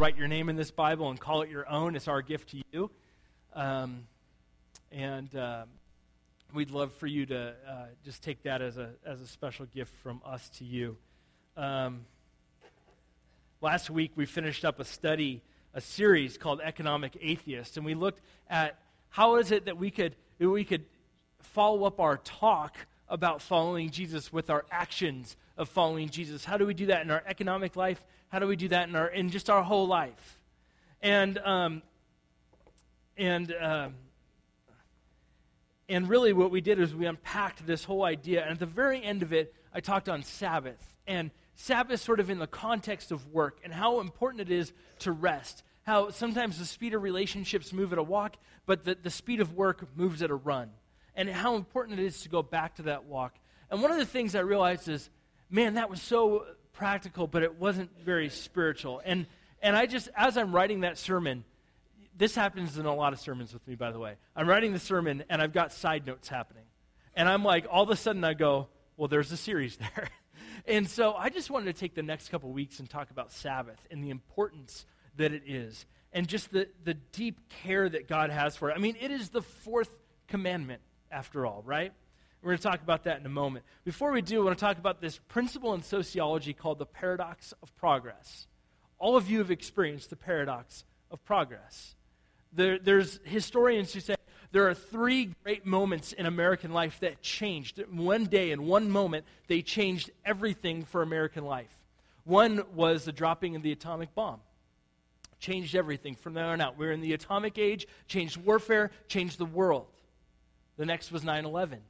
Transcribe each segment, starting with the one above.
write your name in this Bible and call it your own. It's our gift to you. Um, and uh, we'd love for you to uh, just take that as a, as a special gift from us to you. Um, last week, we finished up a study, a series called Economic Atheist, and we looked at how is it that we could, we could follow up our talk about following Jesus with our actions of following Jesus. How do we do that in our economic life? How do we do that in our in just our whole life? And um, and um, and really, what we did is we unpacked this whole idea. And at the very end of it, I talked on Sabbath and Sabbath, sort of in the context of work, and how important it is to rest. How sometimes the speed of relationships move at a walk, but the, the speed of work moves at a run and how important it is to go back to that walk. And one of the things I realized is, man, that was so practical, but it wasn't very spiritual. And and I just, as I'm writing that sermon, this happens in a lot of sermons with me, by the way. I'm writing the sermon and I've got side notes happening. And I'm like, all of a sudden I go, well, there's a series there. and so I just wanted to take the next couple weeks and talk about Sabbath and the importance that it is and just the, the deep care that God has for it. I mean, it is the fourth commandment after all, right? We're going to talk about that in a moment. Before we do, I want to talk about this principle in sociology called the paradox of progress. All of you have experienced the paradox of progress. There, there's historians who say there are three great moments in American life that changed. One day, in one moment, they changed everything for American life. One was the dropping of the atomic bomb. Changed everything from there on out. We're in the atomic age, changed warfare, changed the world. The next was 9 11.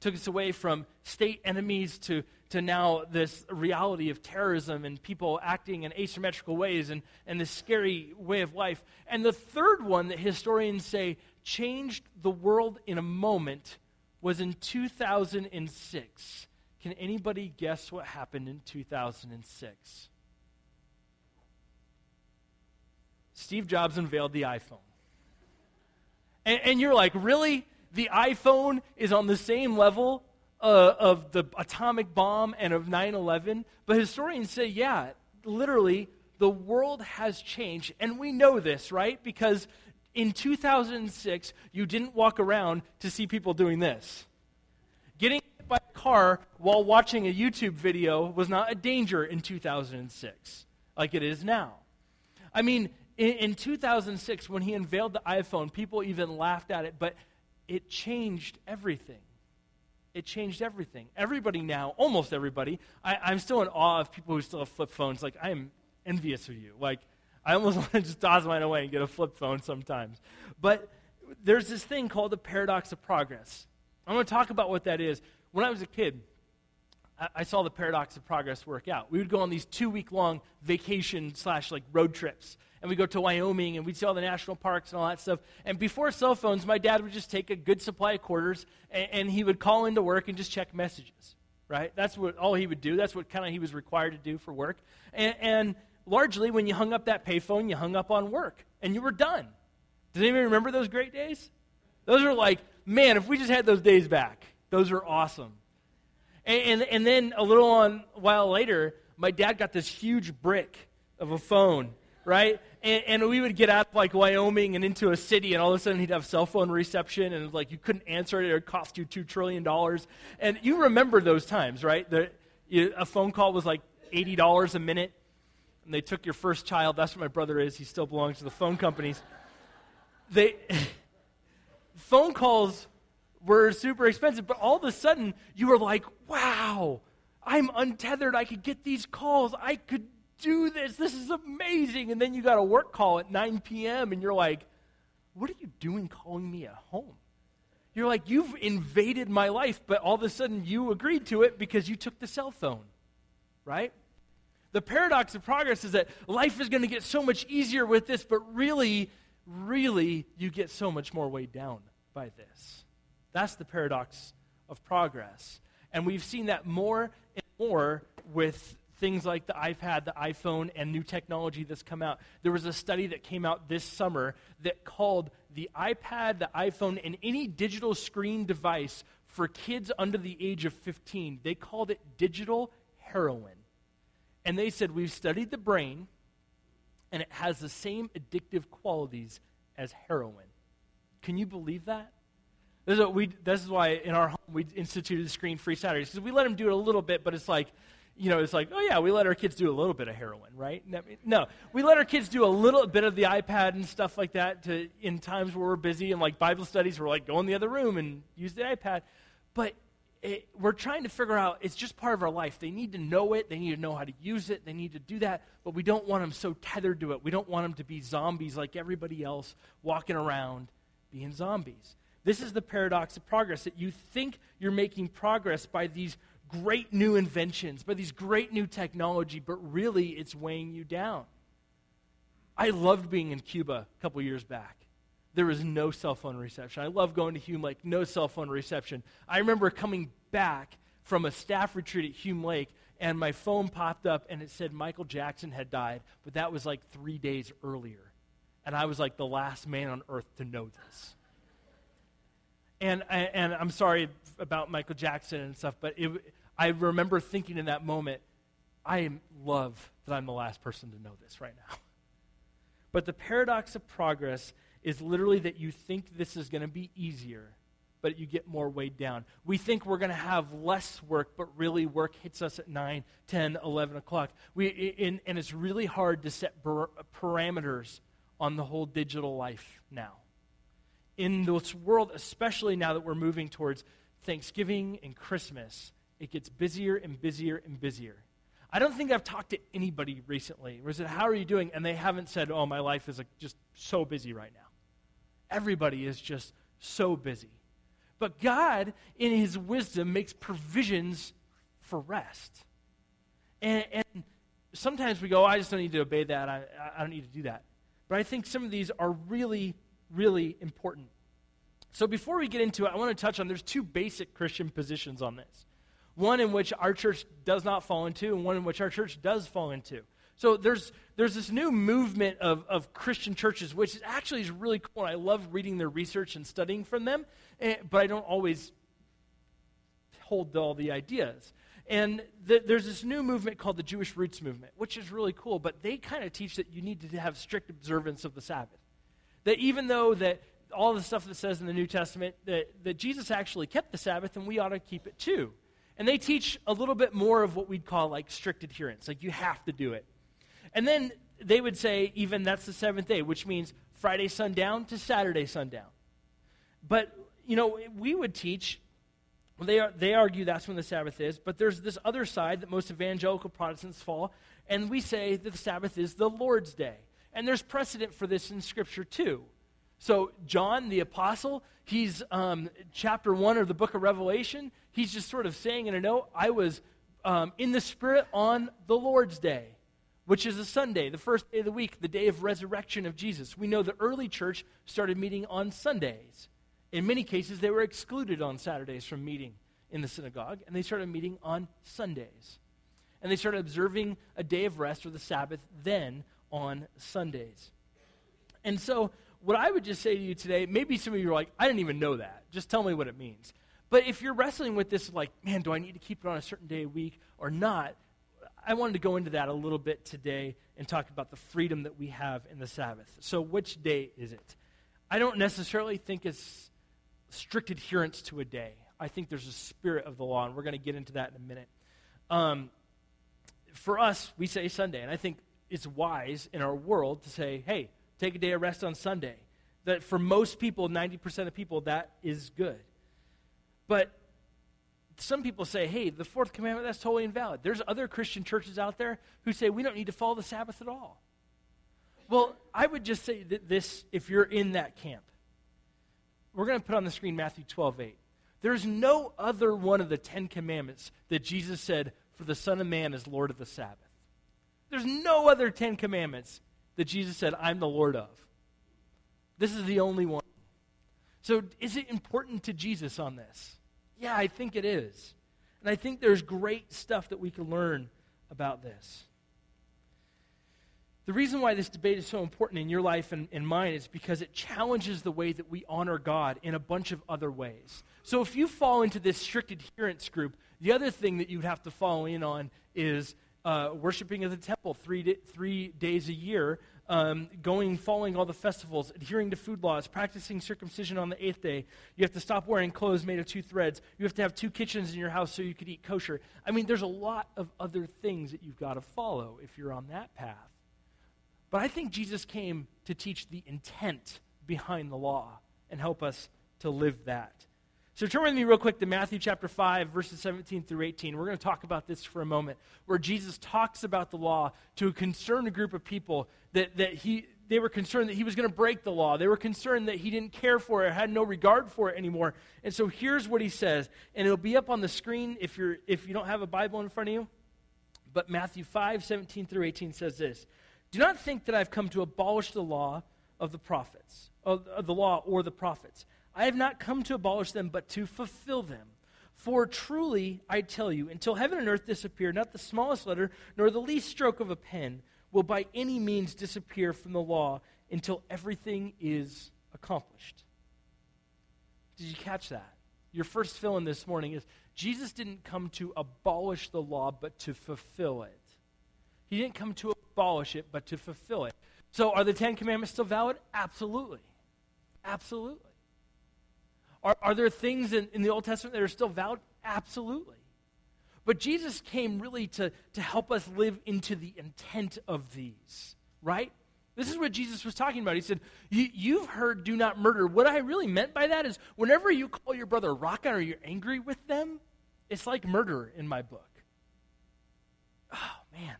Took us away from state enemies to, to now this reality of terrorism and people acting in asymmetrical ways and, and this scary way of life. And the third one that historians say changed the world in a moment was in 2006. Can anybody guess what happened in 2006? Steve Jobs unveiled the iPhone. And, and, you're like, really? The iPhone is on the same level uh, of the atomic bomb and of 9 11. But historians say, yeah, literally, the world has changed. And we know this, right? Because in 2006, you didn't walk around to see people doing this. Getting hit by a car while watching a YouTube video was not a danger in 2006 like it is now. I mean, in, in 2006, when he unveiled the iPhone, people even laughed at it, but it changed everything. It changed everything. Everybody now, almost everybody, I, am still in awe of people who still have flip phones. Like, I am envious of you. Like, I almost want to just toss mine away and get a flip phone sometimes. But there's this thing called the paradox of progress. I'm going to talk about what that is. When I was a kid, I, I saw the paradox of progress work out. We would go on these two week long vacation slash like road trips and we go to Wyoming and we'd see all the national parks and all that stuff. And before cell phones, my dad would just take a good supply of quarters and, and he would call into work and just check messages, right? That's what all he would do. That's what kind of he was required to do for work. And, and largely, when you hung up that payphone, you hung up on work and you were done. Does anybody remember those great days? Those are like, man, if we just had those days back, those are awesome. And, and, and then a little on, while later, my dad got this huge brick of a phone, right? And, and, we would get out of like Wyoming and into a city, and all of a sudden he'd have cell phone reception, and like you couldn't answer it, it would cost you two trillion dollars. And you remember those times, right? The, you, a phone call was like eighty dollars a minute, and they took your first child. That's what my brother is. He still belongs to the phone companies. They phone calls were super expensive, but all of a sudden you were like, "Wow, I'm untethered. I could get these calls. I could do this. This is amazing. And then you got a work call at 9 p.m. and you're like, what are you doing calling me at home? You're like, you've invaded my life, but all of a sudden you agreed to it because you took the cell phone, right? The paradox of progress is that life is going to get so much easier with this, but really, really, you get so much more weighed down by this. That's the paradox of progress. And we've seen that more and more with things like the iPad, the iPhone, and new technology that's come out. There was a study that came out this summer that called the iPad, the iPhone, and any digital screen device for kids under the age of 15, they called it digital heroin. And they said, We've studied the brain, and it has the same addictive qualities as heroin. Can you believe that? This is, we, this is why in our home we instituted screen free Saturdays because we let them do it a little bit, but it's like, you know, it's like, oh yeah, we let our kids do a little bit of heroin, right? No, we let our kids do a little bit of the iPad and stuff like that to, in times where we're busy and like Bible studies, we're like, go in the other room and use the iPad. But it, we're trying to figure out it's just part of our life. They need to know it, they need to know how to use it, they need to do that, but we don't want them so tethered to it. We don't want them to be zombies like everybody else walking around being zombies. This is the paradox of progress that you think you're making progress by these great new inventions, by these great new technology, but really it's weighing you down. I loved being in Cuba a couple years back. There was no cell phone reception. I love going to Hume Lake, no cell phone reception. I remember coming back from a staff retreat at Hume Lake, and my phone popped up and it said Michael Jackson had died, but that was like three days earlier. And I was like the last man on earth to know this. And, and I'm sorry about Michael Jackson and stuff, but it, I remember thinking in that moment, I love that I'm the last person to know this right now. But the paradox of progress is literally that you think this is going to be easier, but you get more weighed down. We think we're going to have less work, but really work hits us at 9, 10, 11 o'clock. We, in, and it's really hard to set parameters on the whole digital life now in this world, especially now that we're moving towards Thanksgiving and Christmas, it gets busier and busier and busier. I don't think I've talked to anybody recently where I said, How are you doing? And they haven't said, Oh, my life is like just so busy right now. Everybody is just so busy. But God, in His wisdom, makes provisions for rest. And, and sometimes we go, I just don't need to obey that. I, I don't need to do that. But I think some of these are really really important. So before we get into it, I want to touch on there's two basic Christian positions on this. One in which our church does not fall into, and one in which our church does fall into. So there's there's this new movement of, of Christian churches, which actually is really cool. I love reading their research and studying from them, and, eh, but I don't always hold all the ideas. And the, there's this new movement called the Jewish Roots Movement, which is really cool, but they kind of teach that you need to have strict observance of the Sabbath. That even though that all the stuff that says in the New Testament that, that Jesus actually kept the Sabbath and we ought to keep it too. And they teach a little bit more of what we'd call like strict adherence, like you have to do it. And then they would say, even that's the seventh day, which means Friday sundown to Saturday sundown. But, you know, we would teach, they, are, they argue that's when the Sabbath is, but there's this other side that most evangelical Protestants fall, and we say that the Sabbath is the Lord's day. And there's precedent for this in Scripture too. So, John the Apostle, he's um, chapter one of the book of Revelation. He's just sort of saying in a note, I was um, in the Spirit on the Lord's Day, which is a Sunday, the first day of the week, the day of resurrection of Jesus. We know the early church started meeting on Sundays. In many cases, they were excluded on Saturdays from meeting in the synagogue, and they started meeting on Sundays. And they started observing a day of rest or the Sabbath then on Sundays. And so, what I would just say to you today, maybe some of you are like, I didn't even know that. Just tell me what it means. But if you're wrestling with this, like, man, do I need to keep it on a certain day a week or not? I wanted to go into that a little bit today and talk about the freedom that we have in the Sabbath. So, which day is it? I don't necessarily think it's strict adherence to a day. I think there's a spirit of the law, and we're going to get into that in a minute. Um, for us, we say Sunday, and I think it's wise in our world to say, hey, take a day of rest on Sunday. That for most people, 90% of people, that is good. But some people say, hey, the fourth commandment, that's totally invalid. There's other Christian churches out there who say we don't need to follow the Sabbath at all. Well, I would just say that this, if you're in that camp, we're going to put on the screen Matthew 12, 8. There's no other one of the Ten Commandments that Jesus said, for the Son of Man is Lord of the Sabbath. There's no other Ten Commandments that Jesus said, I'm the Lord of. This is the only one. So, is it important to Jesus on this? Yeah, I think it is. And I think there's great stuff that we can learn about this. The reason why this debate is so important in your life and, and mine is because it challenges the way that we honor God in a bunch of other ways. So, if you fall into this strict adherence group, the other thing that you'd have to fall in on is uh, worshiping at the temple three, three days a year um, going, following all the festivals, adhering to food laws, practicing circumcision on the eighth day. You have to stop wearing clothes made of two threads. You have to have two kitchens in your house so you could eat kosher. I mean, there's a lot of other things that you've got to follow if you're on that path. But I think Jesus came to teach the intent behind the law and help us to live that. So turn with me real quick to Matthew chapter 5, verses 17 through 18. We're going to talk about this for a moment, where Jesus talks about the law to a concerned group of people that, that he, they were concerned that he was going to break the law. They were concerned that he didn't care for it, had no regard for it anymore. And so here's what he says, and it'll be up on the screen if, you're, if you don't have a Bible in front of you. But Matthew 5, 17 through 18 says this Do not think that I've come to abolish the law of the prophets, of, of the law or the prophets. I have not come to abolish them, but to fulfill them. For truly, I tell you, until heaven and earth disappear, not the smallest letter nor the least stroke of a pen will by any means disappear from the law until everything is accomplished. Did you catch that? Your first fill in this morning is Jesus didn't come to abolish the law, but to fulfill it. He didn't come to abolish it, but to fulfill it. So, are the Ten Commandments still valid? Absolutely. Absolutely. Are, are there things in, in the Old Testament that are still valid? Absolutely. But Jesus came really to, to help us live into the intent of these, right? This is what Jesus was talking about. He said, You've heard do not murder. What I really meant by that is whenever you call your brother Raca or you're angry with them, it's like murder in my book. Oh, man.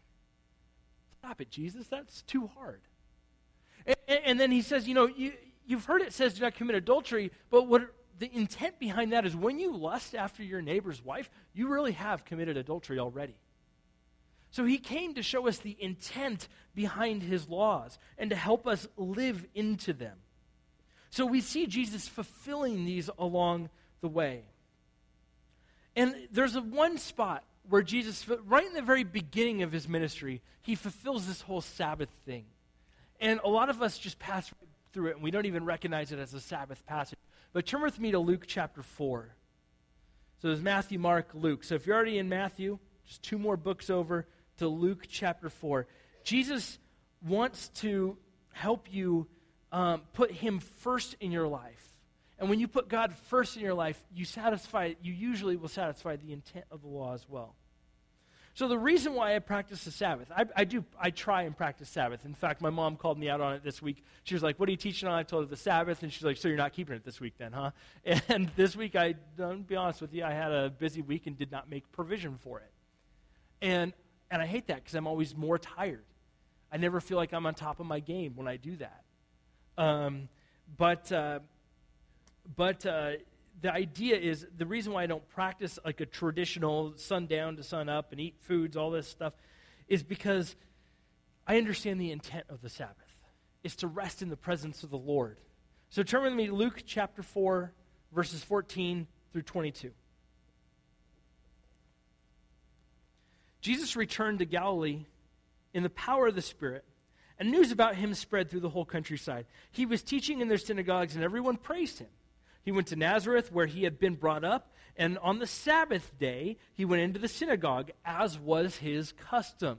Stop it, Jesus. That's too hard. And, and then he says, You know, you, you've heard it says do not commit adultery, but what the intent behind that is when you lust after your neighbor's wife, you really have committed adultery already. So he came to show us the intent behind his laws and to help us live into them. So we see Jesus fulfilling these along the way. And there's a one spot where Jesus, right in the very beginning of his ministry, he fulfills this whole Sabbath thing. And a lot of us just pass through it and we don't even recognize it as a Sabbath passage. But turn with me to Luke chapter 4. So there's Matthew, Mark, Luke. So if you're already in Matthew, just two more books over to Luke chapter 4. Jesus wants to help you um, put him first in your life. And when you put God first in your life, you satisfy, you usually will satisfy the intent of the law as well. So the reason why I practice the Sabbath, I, I, do, I try and practice Sabbath. In fact, my mom called me out on it this week. She was like, "What are you teaching on?" I told her the Sabbath, and she's like, "So you're not keeping it this week, then, huh?" And this week, I, don't be honest with you, I had a busy week and did not make provision for it. And and I hate that because I'm always more tired. I never feel like I'm on top of my game when I do that. Um, but uh, but uh, the idea is the reason why I don't practice like a traditional sundown to sun up and eat foods, all this stuff, is because I understand the intent of the Sabbath is to rest in the presence of the Lord. So turn with me to Luke chapter 4, verses 14 through 22. Jesus returned to Galilee in the power of the Spirit, and news about him spread through the whole countryside. He was teaching in their synagogues, and everyone praised him. He went to Nazareth, where he had been brought up, and on the Sabbath day, he went into the synagogue, as was his custom.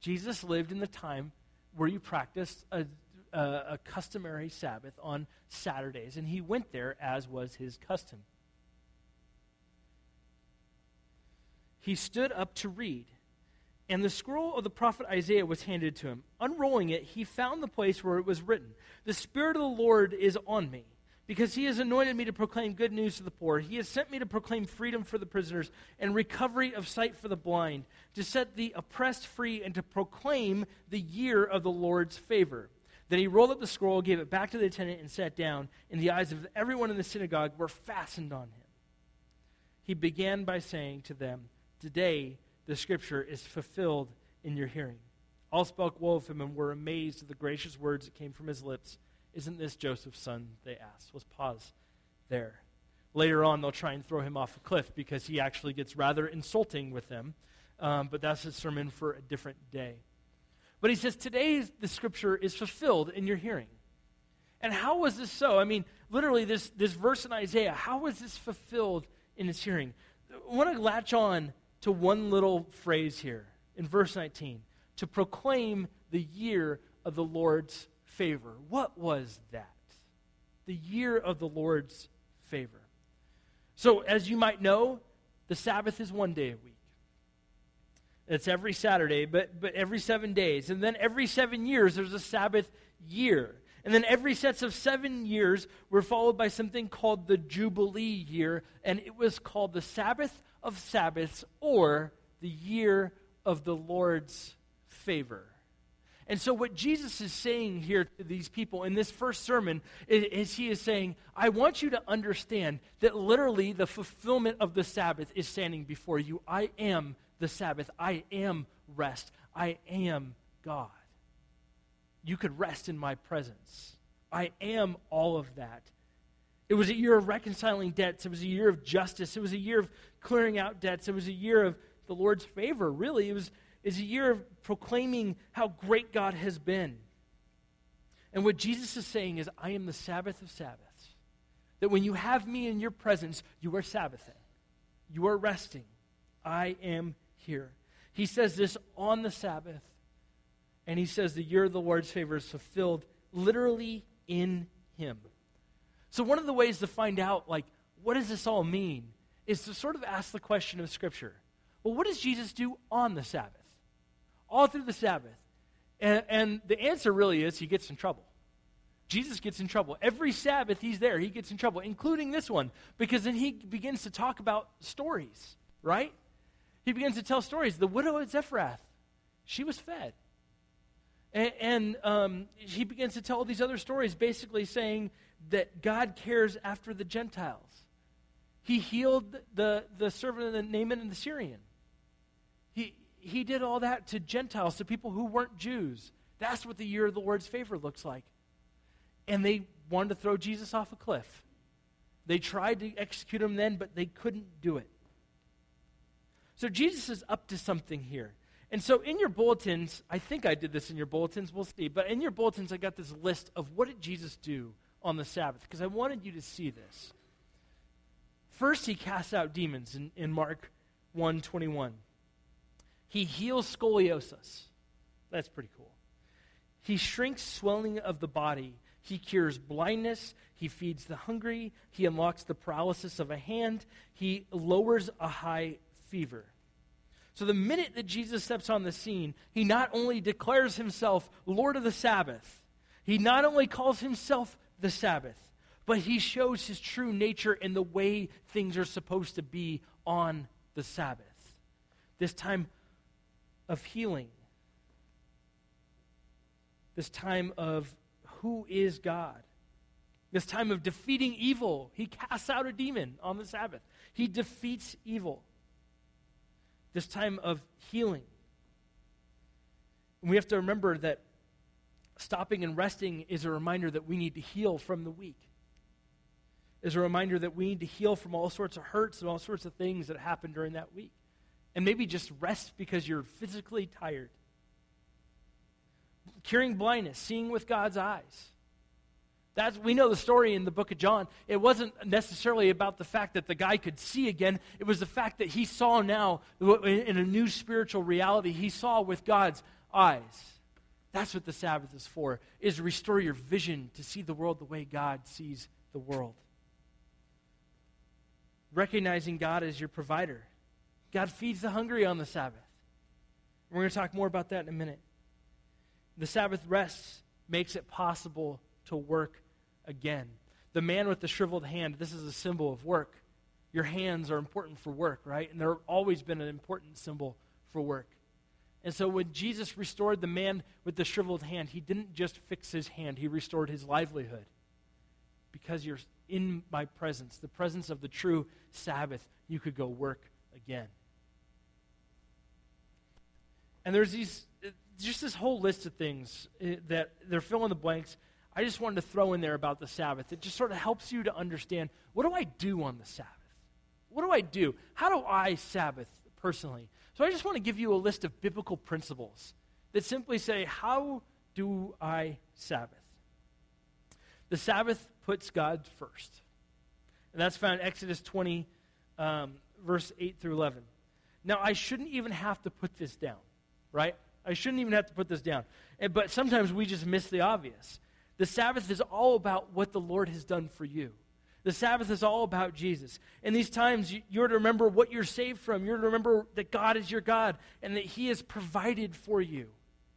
Jesus lived in the time where you practiced a, a, a customary Sabbath on Saturdays, and he went there, as was his custom. He stood up to read. And the scroll of the prophet Isaiah was handed to him. Unrolling it, he found the place where it was written The Spirit of the Lord is on me because he has anointed me to proclaim good news to the poor. He has sent me to proclaim freedom for the prisoners and recovery of sight for the blind, to set the oppressed free, and to proclaim the year of the Lord's favor. Then he rolled up the scroll, gave it back to the attendant, and sat down. And the eyes of everyone in the synagogue were fastened on him. He began by saying to them, Today the scripture is fulfilled in your hearing. All spoke well of him and were amazed at the gracious words that came from his lips. Isn't this Joseph's son? They asked. Let's pause there. Later on, they'll try and throw him off a cliff because he actually gets rather insulting with them. Um, but that's a sermon for a different day. But he says, Today the scripture is fulfilled in your hearing. And how was this so? I mean, literally, this, this verse in Isaiah, how was this fulfilled in his hearing? I want to latch on to one little phrase here in verse 19 to proclaim the year of the Lord's favor. What was that? The year of the Lord's favor. So, as you might know, the Sabbath is one day a week. It's every Saturday, but, but every seven days. And then every seven years, there's a Sabbath year. And then every sets of seven years were followed by something called the Jubilee year, and it was called the Sabbath of Sabbaths or the year of the Lord's favor. And so, what Jesus is saying here to these people in this first sermon is, is, he is saying, I want you to understand that literally the fulfillment of the Sabbath is standing before you. I am the Sabbath. I am rest. I am God. You could rest in my presence. I am all of that. It was a year of reconciling debts. It was a year of justice. It was a year of clearing out debts. It was a year of the Lord's favor, really. It was, was a year of proclaiming how great God has been. And what Jesus is saying is, I am the Sabbath of Sabbaths. That when you have me in your presence, you are Sabbathing, you are resting. I am here. He says this on the Sabbath, and he says the year of the Lord's favor is fulfilled literally in him. So, one of the ways to find out, like, what does this all mean, is to sort of ask the question of Scripture. Well, what does Jesus do on the Sabbath? All through the Sabbath. And, and the answer really is he gets in trouble. Jesus gets in trouble. Every Sabbath he's there, he gets in trouble, including this one, because then he begins to talk about stories, right? he begins to tell stories. The widow at Zarephath, she was fed. And, and um, he begins to tell all these other stories, basically saying that God cares after the Gentiles. He healed the, the servant of the Naaman and the Syrian. He, did all that to Gentiles, to people who weren't Jews. That's what the year of the Lord's favor looks like. And they wanted to throw Jesus off a cliff. They tried to execute him then, but they couldn't do it. So Jesus is up to something here. And so in your bulletins, I think I did this in your bulletins, we'll see, but in your bulletins, I got this list of what did Jesus do on the Sabbath, because I wanted you to see this. First, he casts out demons in, in Mark 1.21. He heals scoliosis. That's pretty cool. He shrinks swelling of the body. He cures blindness. He feeds the hungry. He unlocks the paralysis of a hand. He lowers a high fever. So the minute that Jesus steps on the scene, he not only declares himself Lord of the Sabbath, he not only calls himself the Sabbath, but he shows his true nature in the way things are supposed to be on the Sabbath. This time of healing, this time of who is God, this time of defeating evil. He casts out a demon on the Sabbath, he defeats evil this time of healing. And we have to remember that stopping and resting is a reminder that we need to heal from the week. Is a reminder that we need to heal from all sorts of hurts and all sorts of things that happened during that week. And maybe just rest because you're physically tired. Curing blindness, seeing with God's eyes. That's, we know the story in the book of John. It wasn't necessarily about the fact that the guy could see again. It was the fact that he saw now in a new spiritual reality. He saw with God's eyes. That's what the Sabbath is for, is restore your vision to see the world the way God sees the world. Recognizing God as your provider. God feeds the hungry on the Sabbath. We're going to talk more about that in a minute. The Sabbath rest makes it possible to work again. The man with the shriveled hand, this is a symbol of work. Your hands are important for work, right? And they've always been an important symbol for work. And so when Jesus restored the man with the shriveled hand, he didn't just fix his hand, he restored his livelihood. Because you're in my presence, the presence of the true Sabbath, you could go work again. And there's these just this whole list of things eh, that they're filling the blanks I just wanted to throw in there about the Sabbath. It just sort of helps you to understand what do I do on the Sabbath? What do I do? How do I Sabbath personally? So I just want to give you a list of biblical principles that simply say, How do I Sabbath? The Sabbath puts God first. And that's found in Exodus 20, um, verse 8 through 11. Now, I shouldn't even have to put this down, right? I shouldn't even have to put this down. But sometimes we just miss the obvious. The Sabbath is all about what the Lord has done for you. The Sabbath is all about Jesus. In these times, you're to remember what you're saved from. You're to remember that God is your God and that He has provided for you.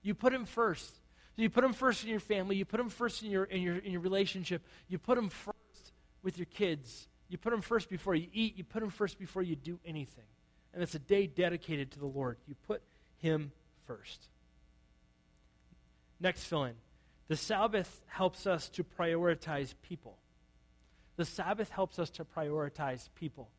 You put Him first. So you put Him first in your family. You put Him first in your, in your, in your relationship. You put Him first with your kids. You put Him first before you eat. You put Him first before you do anything. And it's a day dedicated to the Lord. You put Him first. Next fill in. The Sabbath helps us to prioritize people. The Sabbath helps us to prioritize people.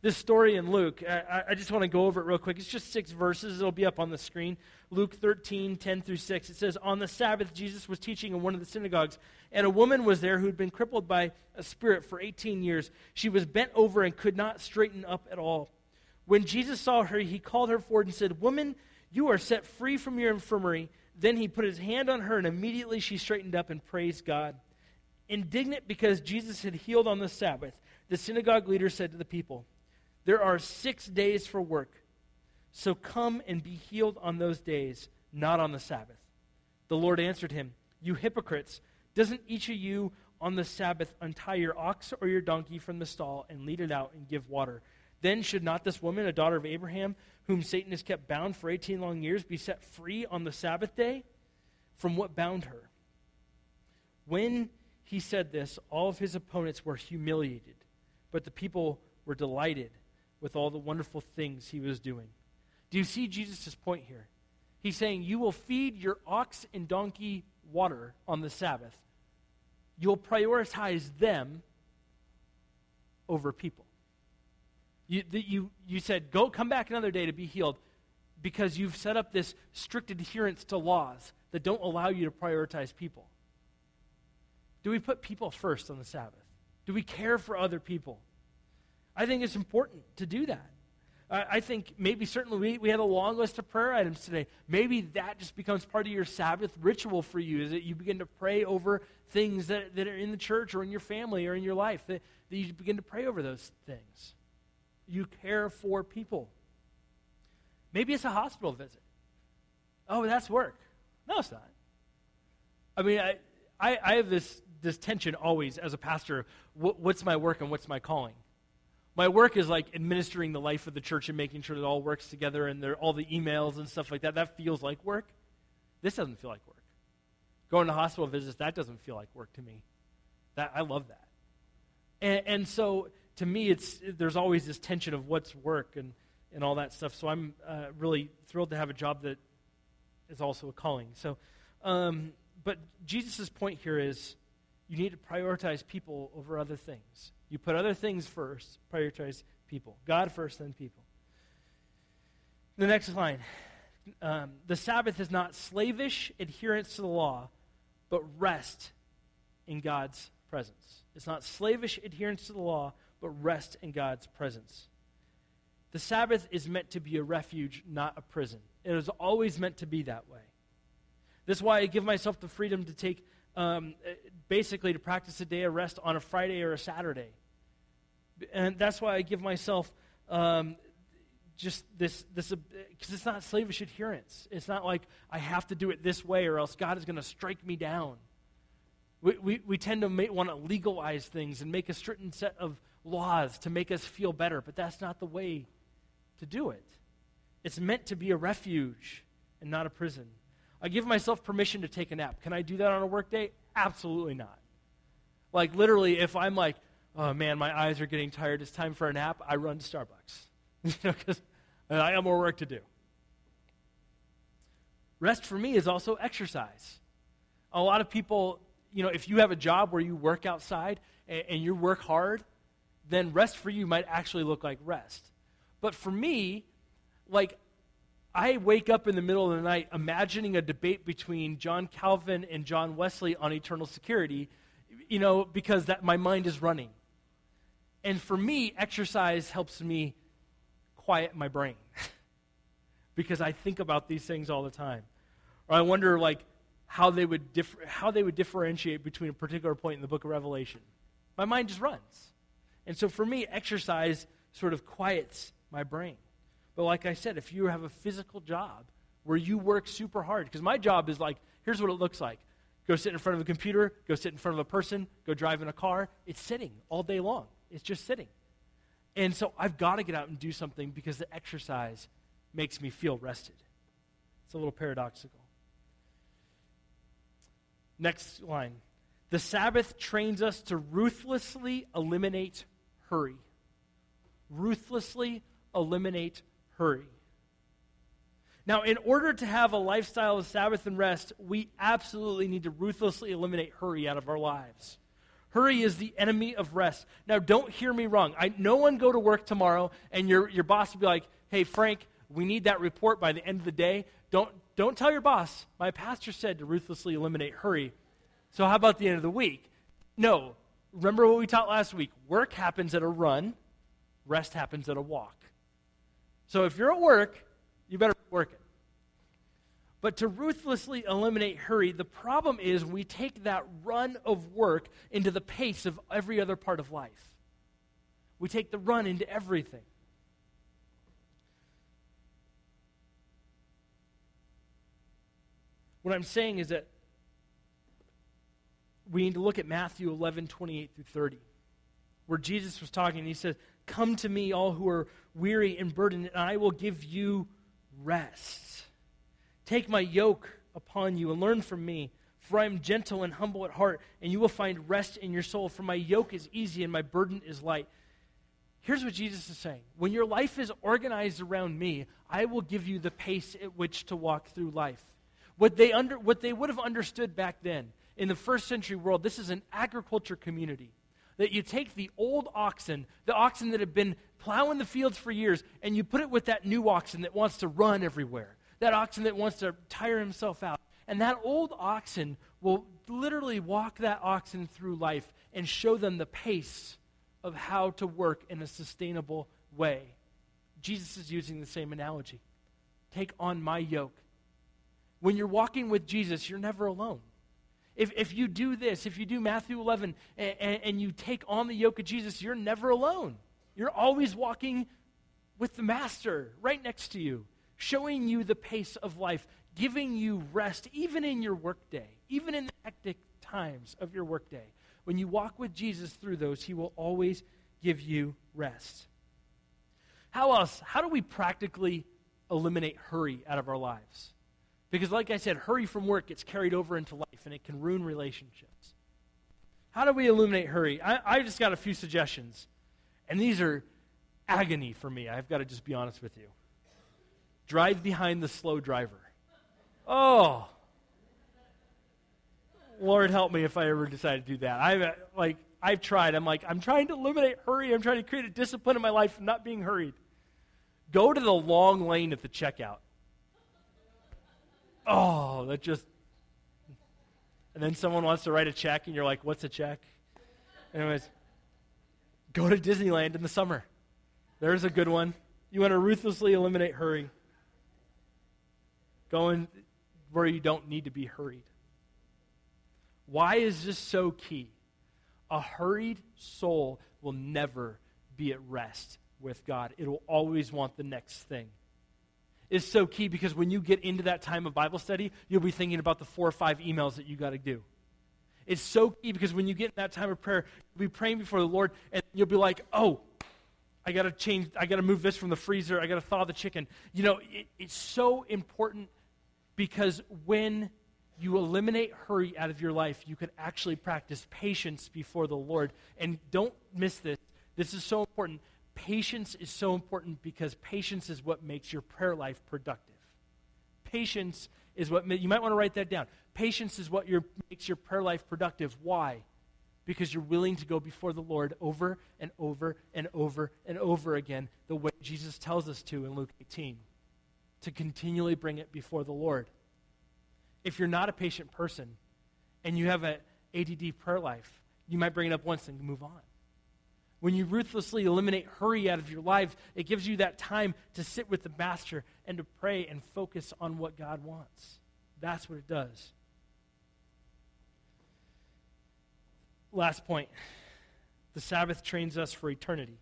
This story in Luke, I, I, just want to go over it real quick. It's just six verses. It'll be up on the screen. Luke 13, 10 through 6. It says, On the Sabbath, Jesus was teaching in one of the synagogues, and a woman was there who had been crippled by a spirit for 18 years. She was bent over and could not straighten up at all. When Jesus saw her, he called her forward and said, Woman, you are set free from your infirmary. Then he put his hand on her, and immediately she straightened up and praised God. Indignant because Jesus had healed on the Sabbath, the synagogue leader said to the people, There are six days for work, so come and be healed on those days, not on the Sabbath. The Lord answered him, You hypocrites, doesn't each of you on the Sabbath untie your ox or your donkey from the stall and lead it out and give water? Then should not this woman, a daughter of Abraham, whom Satan has kept bound for 18 long years, be set free on the Sabbath day from what bound her? When he said this, all of his opponents were humiliated, but the people were delighted with all the wonderful things he was doing. Do you see Jesus' point here? He's saying, You will feed your ox and donkey water on the Sabbath. You'll prioritize them over people. You, the, you, you said, Go, come back another day to be healed because you've set up this strict adherence to laws that don't allow you to prioritize people. Do we put people first on the Sabbath? Do we care for other people? I think it's important to do that. I think maybe certainly we, we had a long list of prayer items today. Maybe that just becomes part of your Sabbath ritual for you, is that you begin to pray over things that, that are in the church or in your family or in your life, that, that you begin to pray over those things. You care for people. Maybe it's a hospital visit. Oh, that's work. No, it's not. I mean, I, I, I have this this tension always as a pastor what, what's my work and what's my calling my work is like administering the life of the church and making sure that it all works together and all the emails and stuff like that that feels like work this doesn't feel like work going to hospital visits that doesn't feel like work to me that i love that and, and so to me it's there's always this tension of what's work and, and all that stuff so i'm uh, really thrilled to have a job that is also a calling so um, but jesus' point here is you need to prioritize people over other things. You put other things first, prioritize people. God first, then people. The next line um, the Sabbath is not slavish adherence to the law, but rest in God's presence. It's not slavish adherence to the law, but rest in God's presence. The Sabbath is meant to be a refuge, not a prison. It is always meant to be that way. This is why I give myself the freedom to take um, basically to practice a day of rest on a Friday or a Saturday. And that's why I give myself um, just this, this because uh, it's not slavish adherence. It's not like I have to do it this way or else God is going to strike me down. We, we, we tend to want to legalize things and make a certain set of laws to make us feel better, but that's not the way to do it. It's meant to be a refuge and not a prison. I give myself permission to take a nap. Can I do that on a work day? Absolutely not. Like, literally, if I'm like, oh man, my eyes are getting tired, it's time for a nap, I run to Starbucks. you know, because I got more work to do. Rest for me is also exercise. A lot of people, you know, if you have a job where you work outside and, and you work hard, then rest for you might actually look like rest. But for me, like I wake up in the middle of the night imagining a debate between John Calvin and John Wesley on eternal security, you know, because that my mind is running. And for me, exercise helps me quiet my brain because I think about these things all the time. Or I wonder like how they would differ, how they would differentiate between a particular point in the book of Revelation. My mind just runs. And so for me, exercise sort of quiets my brain. But like I said, if you have a physical job where you work super hard. Because my job is like, here's what it looks like go sit in front of a computer, go sit in front of a person, go drive in a car. It's sitting all day long, it's just sitting. And so I've got to get out and do something because the exercise makes me feel rested. It's a little paradoxical. Next line. The Sabbath trains us to ruthlessly eliminate hurry. Ruthlessly eliminate hurry. Now, in order to have a lifestyle of Sabbath and rest, we absolutely need to ruthlessly eliminate hurry out of our lives. Hurry is the enemy of rest. Now, don't hear me wrong. I, no one go to work tomorrow and your, your boss will be like, hey, Frank, we need that report by the end of the day. Don't, don't tell your boss. My pastor said to ruthlessly eliminate hurry. So, how about the end of the week? No. Remember what we taught last week? Work happens at a run, rest happens at a walk. So, if you're at work, you better be working. But to ruthlessly eliminate hurry, the problem is we take that run of work into the pace of every other part of life. We take the run into everything. What I'm saying is that we need to look at Matthew 11, 28 through 30, where Jesus was talking and he says, Come to me, all who are weary and burdened, and I will give you rest. Take my yoke upon you and learn from me, for I am gentle and humble at heart, and you will find rest in your soul. For my yoke is easy and my burden is light. Here's what Jesus is saying When your life is organized around me, I will give you the pace at which to walk through life. What they, under, what they would have understood back then, in the first century world, this is an agriculture community. That you take the old oxen, the oxen that have been plowing the fields for years, and you put it with that new oxen that wants to run everywhere that oxen that wants to tire himself out. And that old oxen will literally walk that oxen through life and show them the pace of how to work in a sustainable way. Jesus is using the same analogy. Take on my yoke. When you're walking with Jesus, you're never alone. If, if you do this, if you do Matthew 11 and, and, and you take on the yoke of Jesus, you're never alone. You're always walking with the Master right next to you showing you the pace of life, giving you rest, even in your workday, even in the hectic times of your workday. When you walk with Jesus through those, He will always give you rest. How else? How do we practically eliminate hurry out of our lives? Because, like I said, hurry from work gets carried over into life and it can ruin relationships. How do we eliminate hurry? I, I just got a few suggestions, and these are agony for me. I've got to just be honest with you drive behind the slow driver. Oh. Lord help me if I ever decide to do that. I've uh, like I've tried. I'm like I'm trying to eliminate hurry. I'm trying to create a discipline in my life of not being hurried. Go to the long lane at the checkout. Oh, that just and then someone wants to write a check and you're like, "What's a check?" Anyways, go to Disneyland in the summer. There's a good one. You want to ruthlessly eliminate hurry going where you don't need to be hurried. Why is this so key? A hurried soul will never be at rest with God, it will always want the next thing. It's so key because when you get into that time of Bible study, you'll be thinking about the four or five emails that you got to do. It's so key because when you get in that time of prayer, you'll be praying before the Lord and you'll be like, oh, I got to change, I got to move this from the freezer, I got to thaw the chicken. You know, it, it's so important because when you eliminate hurry out of your life, you can actually practice patience before the Lord. And don't miss this. This is so important. Patience is so important because patience is what makes your prayer life productive. Patience is what you might want to write that down. Patience is what your, makes your prayer life productive. Why? Because you're willing to go before the Lord over and over and over and over again, the way Jesus tells us to in Luke 18 to continually bring it before the Lord. If you're not a patient person and you have an ADD prayer life, you might bring it up once and move on. When you ruthlessly eliminate hurry out of your life, it gives you that time to sit with the Master and to pray and focus on what God wants. That's what it does. Last point the Sabbath trains us for eternity.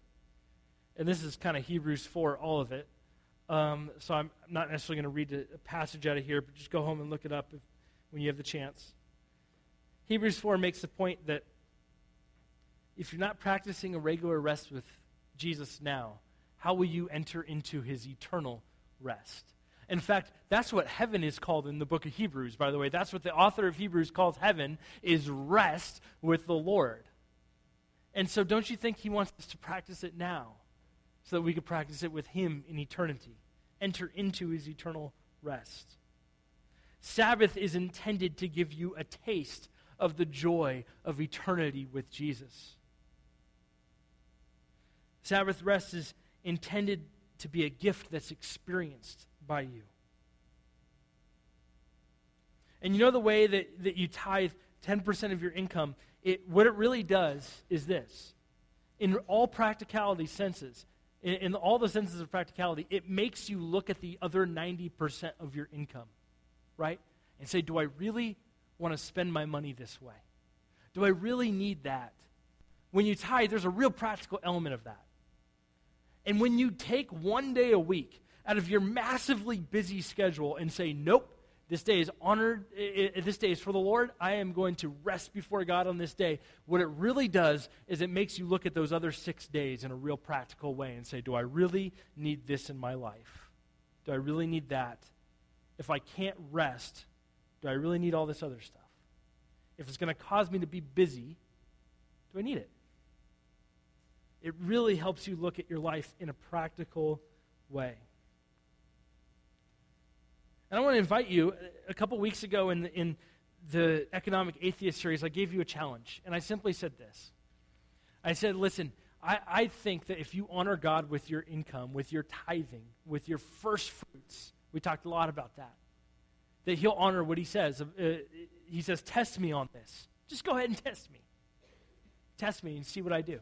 And this is kind of Hebrews 4, all of it. Um, so I'm not necessarily going to read a passage out of here, but just go home and look it up if, when you have the chance. Hebrews 4 makes the point that if you're not practicing a regular rest with Jesus now, how will you enter into his eternal rest? In fact, that's what heaven is called in the book of Hebrews, by the way. That's what the author of Hebrews calls heaven is rest with the Lord. And so don't you think he wants us to practice it now so that we could practice it with him in eternity? Enter into his eternal rest. Sabbath is intended to give you a taste of the joy of eternity with Jesus. Sabbath rest is intended to be a gift that's experienced by you. And you know the way that, that you tithe 10% of your income, it, what it really does is this. In all practicality senses, in, in all the senses of practicality, it makes you look at the other 90% of your income, right? And say, do I really want to spend my money this way? Do I really need that? When you tithe, there's a real practical element of that. And when you take one day a week out of your massively busy schedule and say, nope, this day is honored, this day is for the Lord, I am going to rest before God on this day. What it really does is it makes you look at those other six days in a real practical way and say, do I really need this in my life? Do I really need that? If I can't rest, do I really need all this other stuff? If it's going to cause me to be busy, do I need it? It really helps you look at your life in a practical way. And I want to invite you, a couple weeks ago in the, in the Economic Atheist series, I gave you a challenge. And I simply said this I said, listen, I, I think that if you honor God with your income, with your tithing, with your first fruits, we talked a lot about that, that He'll honor what He says. Uh, he says, test me on this. Just go ahead and test me. Test me and see what I do.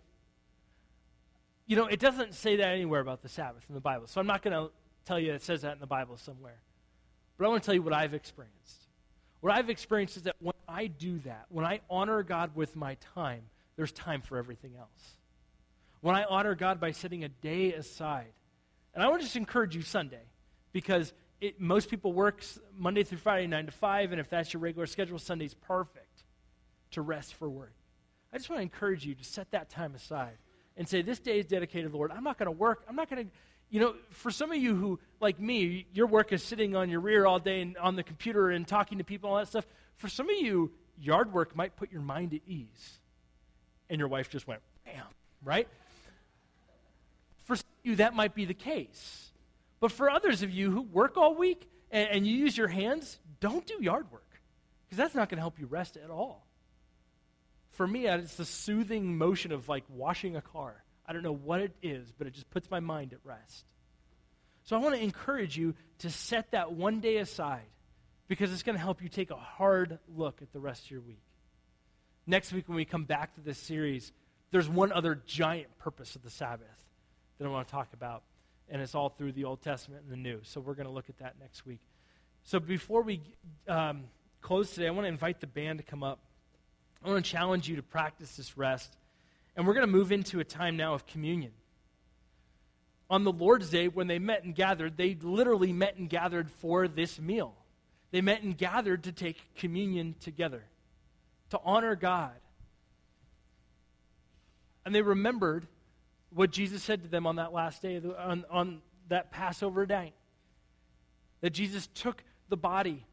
You know, it doesn't say that anywhere about the Sabbath in the Bible. So I'm not going to tell you it says that in the Bible somewhere. But I want to tell you what I've experienced. What I've experienced is that when I do that, when I honor God with my time, there's time for everything else. When I honor God by setting a day aside, and I want to just encourage you Sunday, because it, most people work Monday through Friday, 9 to 5, and if that's your regular schedule, Sunday's perfect to rest for work. I just want to encourage you to set that time aside and say, This day is dedicated, Lord. I'm not going to work. I'm not going to you know, for some of you who, like me, your work is sitting on your rear all day and on the computer and talking to people and all that stuff. For some of you, yard work might put your mind at ease. And your wife just went, bam, right? For some of you, that might be the case. But for others of you who work all week and, and you use your hands, don't do yard work because that's not going to help you rest at all. For me, it's the soothing motion of like washing a car. I don't know what it is, but it just puts my mind at rest. So I want to encourage you to set that one day aside because it's going to help you take a hard look at the rest of your week. Next week, when we come back to this series, there's one other giant purpose of the Sabbath that I want to talk about, and it's all through the Old Testament and the New. So we're going to look at that next week. So before we um, close today, I want to invite the band to come up. I want to challenge you to practice this rest. And we're going to move into a time now of communion. On the Lord's Day, when they met and gathered, they literally met and gathered for this meal. They met and gathered to take communion together, to honor God. And they remembered what Jesus said to them on that last day, on, on that Passover night. That Jesus took the body,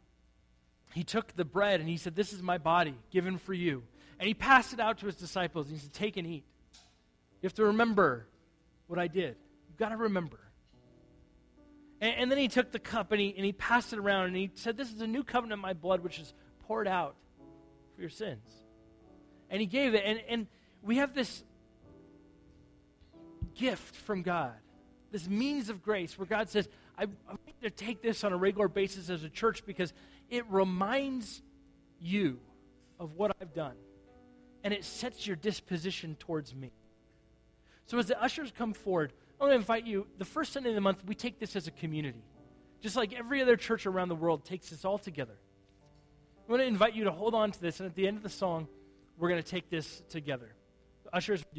he took the bread, and he said, This is my body given for you. And he passed it out to his disciples. And he said, Take and eat. You have to remember what I did. You've got to remember. And, and, then he took the cup and he, and he passed it around and he said, This is a new covenant in my blood, which is poured out for your sins. And he gave it. And, and we have this gift from God, this means of grace where God says, I, I need to take this on a regular basis as a church because it reminds you of what I've done and it sets your disposition towards me. So as the ushers come forward, I want to invite you. The first Sunday of the month, we take this as a community, just like every other church around the world takes this all together. I want to invite you to hold on to this, and at the end of the song, we're going to take this together. The ushers.